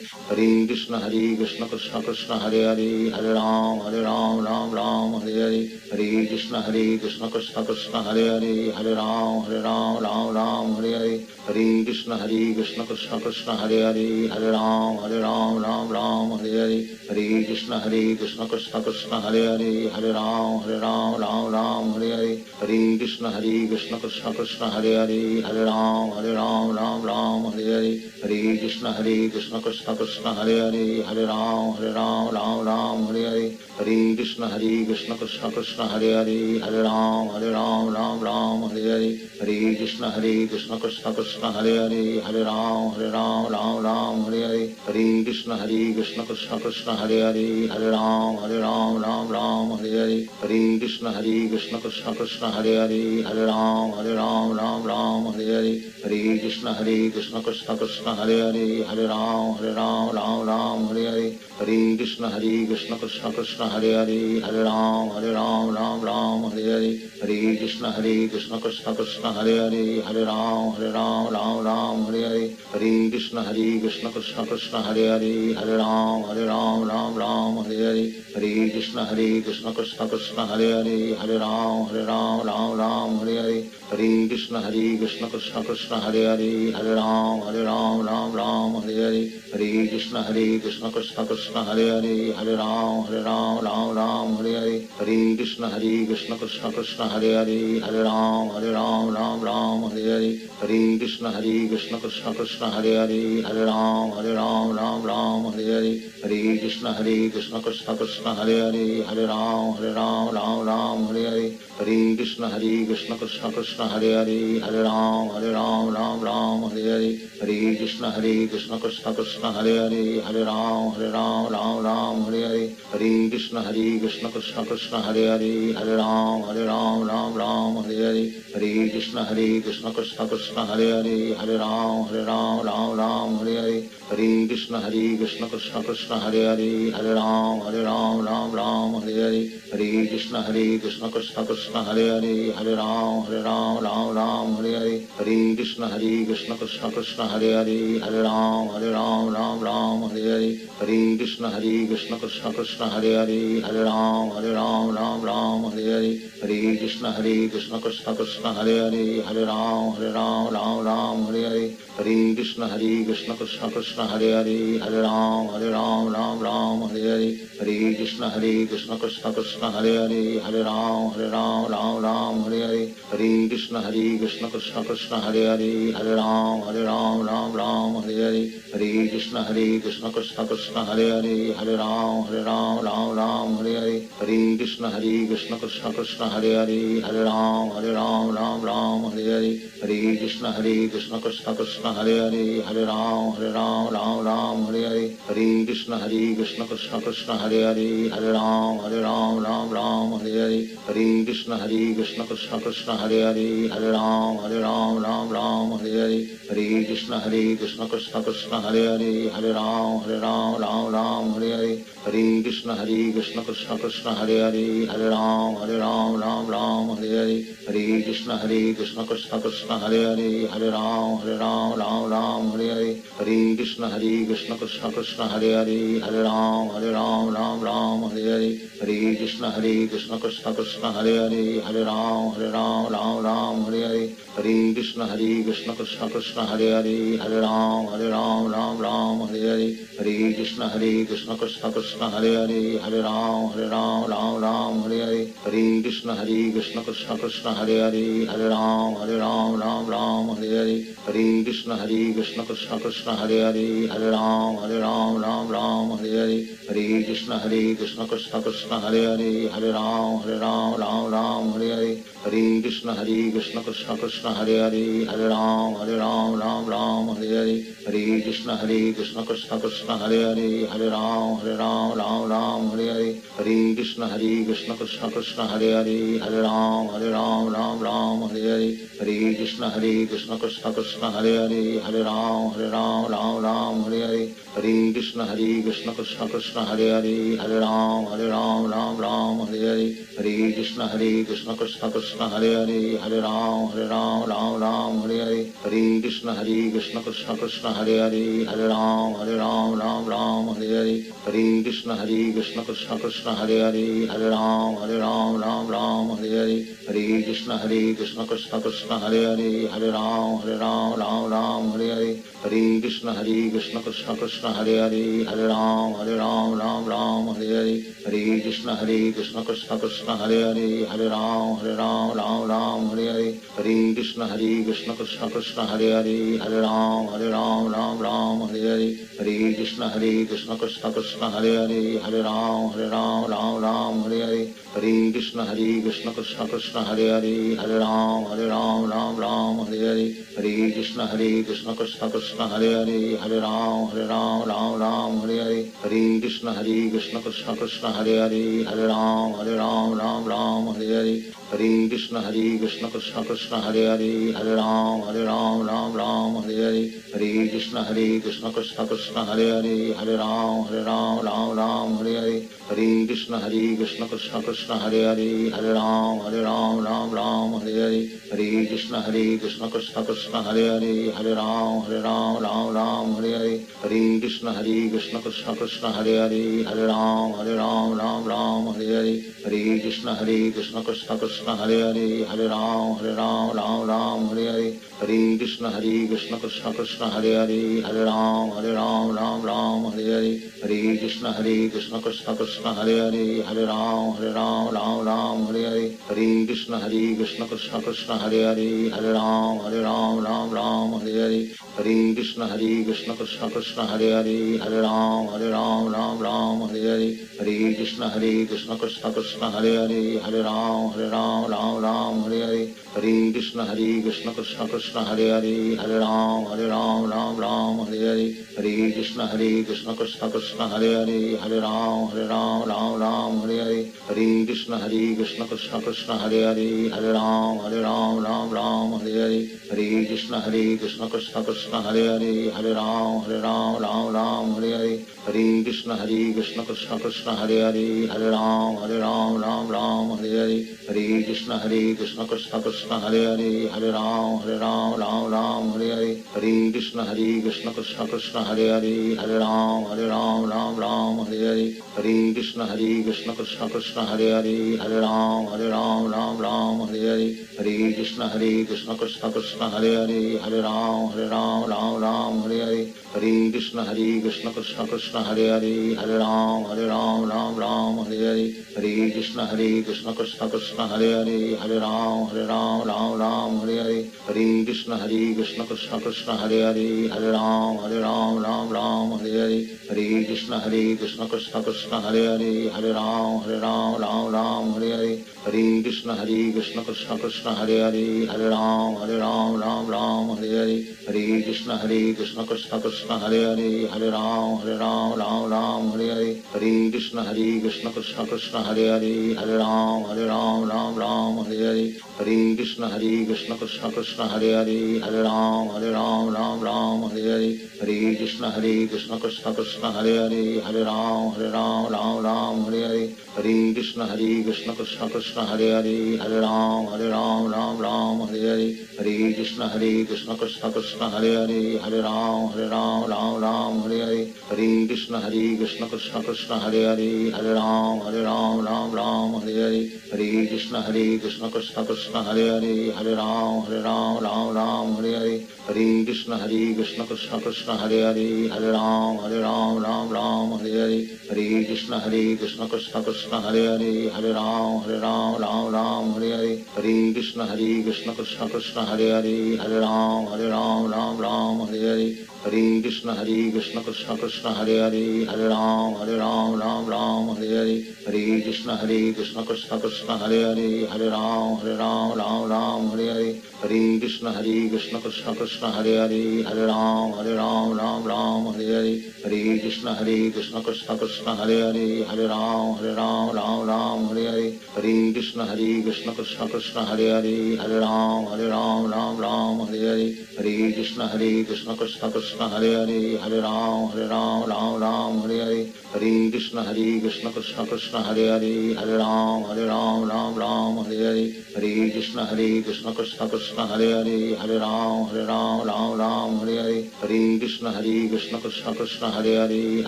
ہری کشن ہری کشن کشن کشن ہرے ہرے ہرے رام ہرے رام رام رام ہرے ہرے ہری کشن ہری کشن کشن کشن ہرے ہرے ہرے رام ہرے رام رام رام ہرے ہرے ہری کشن ہری کشن کشن کشن ہرے ہرے ہرے رام ہرے رام رام رام ہرے ہرے ہری کشن ہری کشن کشن کشن ہرے ہرے ہرے رام ہرے رام رام رام ہرے ہرے ہری کشن ہری کشن کشن کشن ہرے ہرے ہرے رام ہرے رام رام رام ہرے ہرے ہری کشن ہری کشن کشن कृष्ण कृष्ण हरे हरे हरे राम हरे राम राम राम हरे हरे हरे कृष्ण हरे कृष्ण कृष्ण कृष्ण हरे हरे हरे राम हरे राम राम राम हरे हरे हरे कृष्ण हरे कृष्ण कृष्ण कृष्ण हरे हरे हरे राम हरे राम राम राम हरे हरे हरे कृष्ण हरे कृष्ण कृष्ण कृष्ण हरे हरे हरे राम हरे राम राम राम हरे हरे हरे कृष्ण हरे कृष्ण कृष्ण कृष्ण हरे हरे हरे राम हरे राम राम राम हरे हरे हरे कृष्ण हरे कृष्ण कृष्ण कृष्ण हरे हरे हरे राम हरे رام رام رام ہرے ہرے ہرے کشن ہرے کشن کشن کشن ہرے ہرے ہرے رام ہرے رام رام رام ہری ہری ہرے کشن ہرے کشن کشن کشن ہرے ہرے ہرے رام ہرے رام رام رام ہری ہری ہرے کشن ہرے کشن کشن کشن ہرے ہرے ہرے رام ہرے رام رام رام ہری ہری ہرے کشن ہرے کشن کشن کشن ہرے ہرے ہرے رام ہرے رام رام رام ہری ہرے ہری کشن ہرے کشن کشن کشن ہرے ہرے ہرے رام ہرے رام رام رام ہری ہری ہرے کشن ہرے کشن کشن کشن ہرے ہرے ہرے رام ہرے رام رام رام ہرے ہرے ہرے کشن ہرے کشن کشن کشن ہرے ہرے ہرے رام ہرے رام رام رام ہرے ہرے ہری کشن ہرے کشن کشن کشن ہرے ہرے ہرے رام ہرے رام رام رام ہرے ہرے ہرے کشن ہرے کشن کشن کشن ہرے ہرے ہرے رام ہرے رام رام رام ہرے ہرے ہرے کشن ہرے کشن کشن کشن कृष्ण हरे हरे हरे राम हरे राम राम राम हरे हरे हरे कृष्ण हरे कृष्ण कृष्ण कृष्ण हरे हरे हरे राम हरे राम राम राम हरे हरे हरे कृष्ण हरे कृष्ण कृष्ण कृष्ण हरे हरे हरे राम हरे राम राम राम हरे हरे हरे कृष्ण हरे कृष्ण कृष्ण कृष्ण हरे हरे हरे राम हरे राम राम राम हरे हरे हरे कृष्ण हरे कृष्ण कृष्ण कृष्ण हरे हरे हरे राम हरे राम राम राम हरे हरे हरे कृष्ण हरे कृष्ण कृष्ण कृष्ण हरे हरे हरे राम हरे राम رام رام رام ہرے ہرے ہرے کشن ہرے کشن کشن کشن ہرے ہرے ہرے رام ہرے رام رام رام ہری ہری ہرے کشن ہرے کشن کشن کشن ہرے ہرے ہرے رام ہرے رام رام رام ہری ہری ہرے کشن ہرے کشن کشن کشن ہرے ہرے ہرے رام ہرے رام رام رام ہری ہری ہرے کشن ہرے کشن کشن کشن ہرے ہرے ہرے رام ہر رام رام رام ہرے ہری ہری کشن ہرے کشن کشن کشن ہرے ہرے ہرے رام ہرے رام رام رام ہرے ہری ہرے कृष्ण हरे कृष्ण कृष्ण कृष्ण हरे हरे हरे राम हरे राम राम राम हरे हरे हरे कृष्ण हरे कृष्ण कृष्ण कृष्ण हरे हरे हरे राम हरे राम राम राम हरे हरे हरे कृष्ण हरे कृष्ण कृष्ण कृष्ण हरे हरे हरे राम हरे राम राम राम हरे हरे हरे कृष्ण हरे कृष्ण कृष्ण कृष्ण हरे हरे हरे राम हरे राम राम राम हरे हरे हरे कृष्ण हरे कृष्ण कृष्ण कृष्ण हरे हरे हरे राम हरे राम राम राम हरे हरे हरे कृष्ण हरे कृष्ण कृष्ण कृष्ण हरे हरे ہر رام ہر رام رام رام ہری ہری ہری کشن ہری کشن کشن کشن ہری ہری ہر رام ہر رام رام رام ہری ہری ہری کشن ہری کشن کشن کشن ہری ہری ہر رام ہر رام رام رام ہری ہری ہری کشن ہری کشن کشن کشن ہری ہری ہر رام ہر رام رام رام ہری ہری ہری کشن ہری کشن کشن کشن ہری ہری ہر رام ہر رام رام رام ہری ہری ہری کشن ہری کشن کشن کشن ہری ہری ہر رام ہر رام رام رام رام ہری ہری ہری کشن ہرے کشن کشن کشن ہرے ہرے ہرے رام ہرے رام رام رام ہرے ہرے ہرے کشن ہرے کشن کشن کشن ہرے ہرے ہرے رام ہرے رام رام رام ہرے ہرے ہرے کشن ہرے کشن کشن کشن ہرے ہرے ہرے رام ہرے رام رام رام ہرے ہری ہرے کشن ہرے کشن کشن کشن ہرے ہرے ہرے رام ہر رام رام رام ہرے ہرے ہری کشن ہرے کشن کشن کشن ہرے ہرے ہرے رام ہر رام رام رام ہرے ہرے ہری کشن ہری کشن کشن کشن ہرے ہرے ہر رام ہر رام رام رام ہرے ہرے ہری کشن ہری کشن کشن کشن ہرے ہرے ہر رام ہر رام رام رام ہرے ہرے ہری کشن ہری کشن کشن کشن ہرے ہرے ہر رام ہری رام رام رام ہرے ہرے ہری کشن ہری کشن کشن کشن ہرے ہرے ہر رام ہر رام رام رام ہرے ہرے ہری کشن ہری کشن کشن کشن ہرے ہرے ہر رام ہر رام رام رام ہرے ہرے ہری کشن ہری کشن کشن کشن कृष्ण हरे हरे हरे राम हरे राम राम राम हरे हरे हरे कृष्ण हरे कृष्ण कृष्ण कृष्ण हरे हरे हरे राम हरे राम राम राम हरे हरे हरे कृष्ण हरे कृष्ण कृष्ण कृष्ण हरे हरे हरे राम हरे राम राम राम हरे हरे हरे कृष्ण हरे कृष्ण कृष्ण कृष्ण हरे हरे हरे राम हरे राम राम राम हरे हरे हरे कृष्ण हरे कृष्ण कृष्ण कृष्ण हरे हरे हरे राम हरे राम राम राम हरे हरे हरे कृष्ण हरे कृष्ण कृष्ण कृष्ण हरे हरे हरे राम हरे राम رام رام رام ہرے ہرے ہرے کشن ہرے کشن کشن کشن ہرے ہرے ہرے رام ہرے رام رام رام ہری ہری ہرے کشن ہرے کشن کشن کشن ہرے ہرے ہرے رام ہرے رام رام رام ہرے ہرے ہرے کشن ہرے کشن کشن کشن ہرے ہرے ہرے رام ہرے رام رام رام ہرے ہری ہرے کشن ہرے کشن کشن کشن ہرے ہرے ہرے رام ہر رام رام رام ہرے ہرے ہری کشن ہرے کشن کشن کشن ہرے ہرے ہرے رام ہر رام رام رام ہری ہرے ہری کشن ہری کشن کشن کشن ہرے ہرے ہرے رام ہرے رام رام رام ہرے ہرے ہری کشن ہری کشن کشن کشن ہری ہرے ہرے رام ہرے رام رام رام ہری ہرے ہری کشن ہرے کشن کشن کشن ہرے ہرے ہرے رام ہرے رام رام رام ہری ہری ہرے کشن ہرے کشن کشن کشن ہرے ہرے ہرے رام ہرے رام رام رام ہرے ہرے ہری کشن ہرے کشن کشن کشن ہرے ہرے ہرے رام ہرے رام رام رام ہرے ہرے ہرے کشن ہرے کشن کشن کشن ہرے ہرے ہرے رام ہرے رام رام رام ہرے ہرے ہرے کشن ہرے کشن کشن کشن ہرے ہرے ہرے رام ہرے رام رام رام ہرے ہرے ہرے کشن ہرے کشن کشن کشن कृष्ण हरे हरे हरे राम हरे राम राम राम हरे हरे हरे कृष्ण हरे कृष्ण कृष्ण कृष्ण हरे हरे हरे राम हरे राम राम राम हरे हरे हरे कृष्ण हरे कृष्ण कृष्ण कृष्ण हरे हरे हरे राम हरे राम राम राम हरे हरे हरे कृष्ण हरे कृष्ण कृष्ण कृष्ण हरे हरे हरे राम हरे राम राम राम हरे हरे हरे कृष्ण हरे कृष्ण कृष्ण कृष्ण हरे हरे हरे राम हरे राम राम राम हरे हरे हरे कृष्ण हरे कृष्ण कृष्ण कृष्ण हरे हरे हरे राम हरे राम رام رام رام ہرے ہرے ہرے کرشن ہرے کرشن کرشن کرشن ہرے ہرے ہرے رام ہرے رام رام رام ہری ہری ہرے کرشن ہرے کرشن کرشن کرشن ہرے ہرے ہرے رام ہرے رام رام رام ہرے ہری ہرے کرشن ہرے کرشن کرشن کرشن ہرے ہرے ہرے رام ہرے رام رام رام ہرے ہری ہرے کرشن ہرے کرشن کرشن کرشن ہرے ہرے ہرے رام ہر رام رام رام ہرے ہرے ہری کرشن ہری کرشن کرشن کرشن ہرے ہرے ہرے رام ہر رام رام رام ہرے ہرے ہری कृष्ण हरे कृष्ण कृष्ण कृष्ण हरे हरे हरे राम हरे राम राम राम हरे हरे हरे कृष्ण हरे कृष्ण कृष्ण कृष्ण हरे हरे हरे राम हरे राम राम राम हरे हरे ہری کشن ہری کشن کشن کشن ہرے ہرے ہر رام ہر رام رام رام ہرے ہرے ہری کشن ہری کشن کشن کشن ہرے ہرے ہر رام ہر رام رام رام ہرے ہرے ہری کشن ہری کشن کشن کشن ہرے ہرے ہر رام ہر رام رام رام ہرے ہرے ہری کشن ہری کشن کشن کشن ہرے ہرے ہر رام ہر رام رام رام ہرے ہرے ہری کشن ہری کشن کشن کشن ہرے ہرے ہر رام ہر رام رام رام ہرے ہرے ہری کشن ہری کشن کشن کشن कृष्ण हरे हरे हरे राम हरे राम राम राम हरे हरे हरे कृष्ण हरे कृष्ण कृष्ण कृष्ण हरे हरे हरे राम हरे राम राम राम हरे हरे हरे कृष्ण हरे कृष्ण कृष्ण कृष्ण हरे हरे हरे राम हरे राम राम राम हरे हरे हरे कृष्ण हरे कृष्ण कृष्ण कृष्ण हरे हरे हरे राम हरे राम राम राम हरे हरे हरे कृष्ण हरे कृष्ण कृष्ण कृष्ण हरे हरे हरे राम हरे राम राम राम हरे हरे हरे कृष्ण हरे कृष्ण कृष्ण कृष्ण हरे हरे हरे राम हरे राम رام رام رام ہرے ہرے ہرے کرشن ہرے کرشن کرشن کرشن ہرے ہرے ہرے رام ہرے رام رام رام ہری ہری ہرے کرشن ہرے کرشن کرشن کرشن ہرے ہرے ہرے رام ہرے رام رام رام ہرے ہرے ہرے کرشن ہرے کرشن کرشن کرشن ہرے ہرے ہرے رام ہرے رام رام رام ہری ہرے ہرے کرشن ہرے کرشن کرشن کرشن ہرے ہرے ہرے رام ہرے رام رام رام ہرے ہرے ہرے کرشن ہرے کرشن کرشن کرشن ہرے ہرے ہرے رام ہرے رام رام رام ہرے ہرے ہری کشن ہری کشن کشن کشن ہرے ہرے ہر رام ہر رام رام رام ہرے ہرے ہری کشن ہری کشن کشن کشن ہرے ہرے ہر رام ہر رام رام رام ہرے ہرے ہری کشن ہری کشن کشن کشن ہرے ہرے ہر رام ہر رام رام رام ہر ہرے ہری کشن ہری کشن کشن کشن ہرے ہرے ہر رام ہر رام رام رام ہرے ہرے ہری کشن ہری کشن کشن کشن ہرے ہرے ہر رام ہر رام رام رام ہرے ہرے ہری کشن ہری Kishan Kishan Kishan Krishna Krishna Hare Hare Hare Ram Hare Ram Ram Ram Hare Hare. Hare Krishna Hare Krishna Krishna Krishna Hare Hare Hare Ram Hare Ram Ram Ram Hare Hare. Hare Krishna Hare Krishna Krishna Krishna Hare Hare Hare Ram Hare Ram Ram Ram Hare Hare. Hare Krishna Hare Krishna Krishna Krishna Hare Hare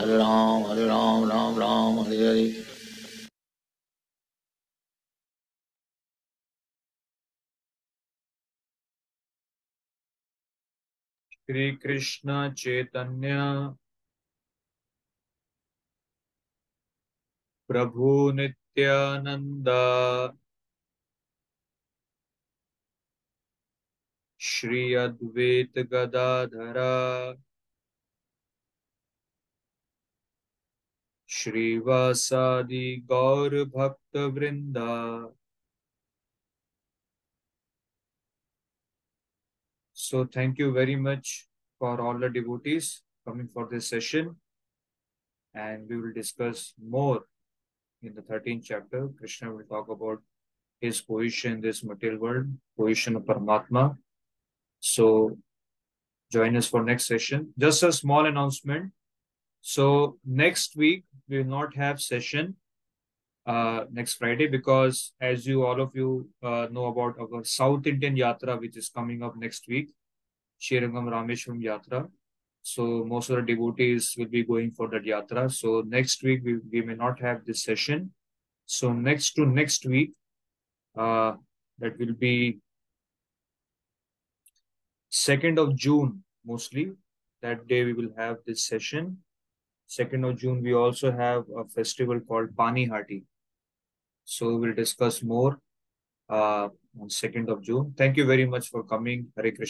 Hare Ram Hare Ram Ram Ram Hare شریش چیتنیاتو گوربت been So thank you very much for all the devotees coming for this session. And we will discuss more in the 13th chapter. Krishna will talk about his position in this material world, position of Paramatma. So join us for next session. Just a small announcement. So next week we will not have session uh, next Friday because as you all of you uh, know about our South Indian Yatra which is coming up next week, Srirangam Rameshwaram Yatra. So most of the devotees will be going for that Yatra. So next week we, we may not have this session. So next to next week, uh, that will be 2nd of June mostly. That day we will have this session. 2nd of June, we also have a festival called Panihati. So we'll discuss more uh, on 2nd of June. Thank you very much for coming. Hare Krishna.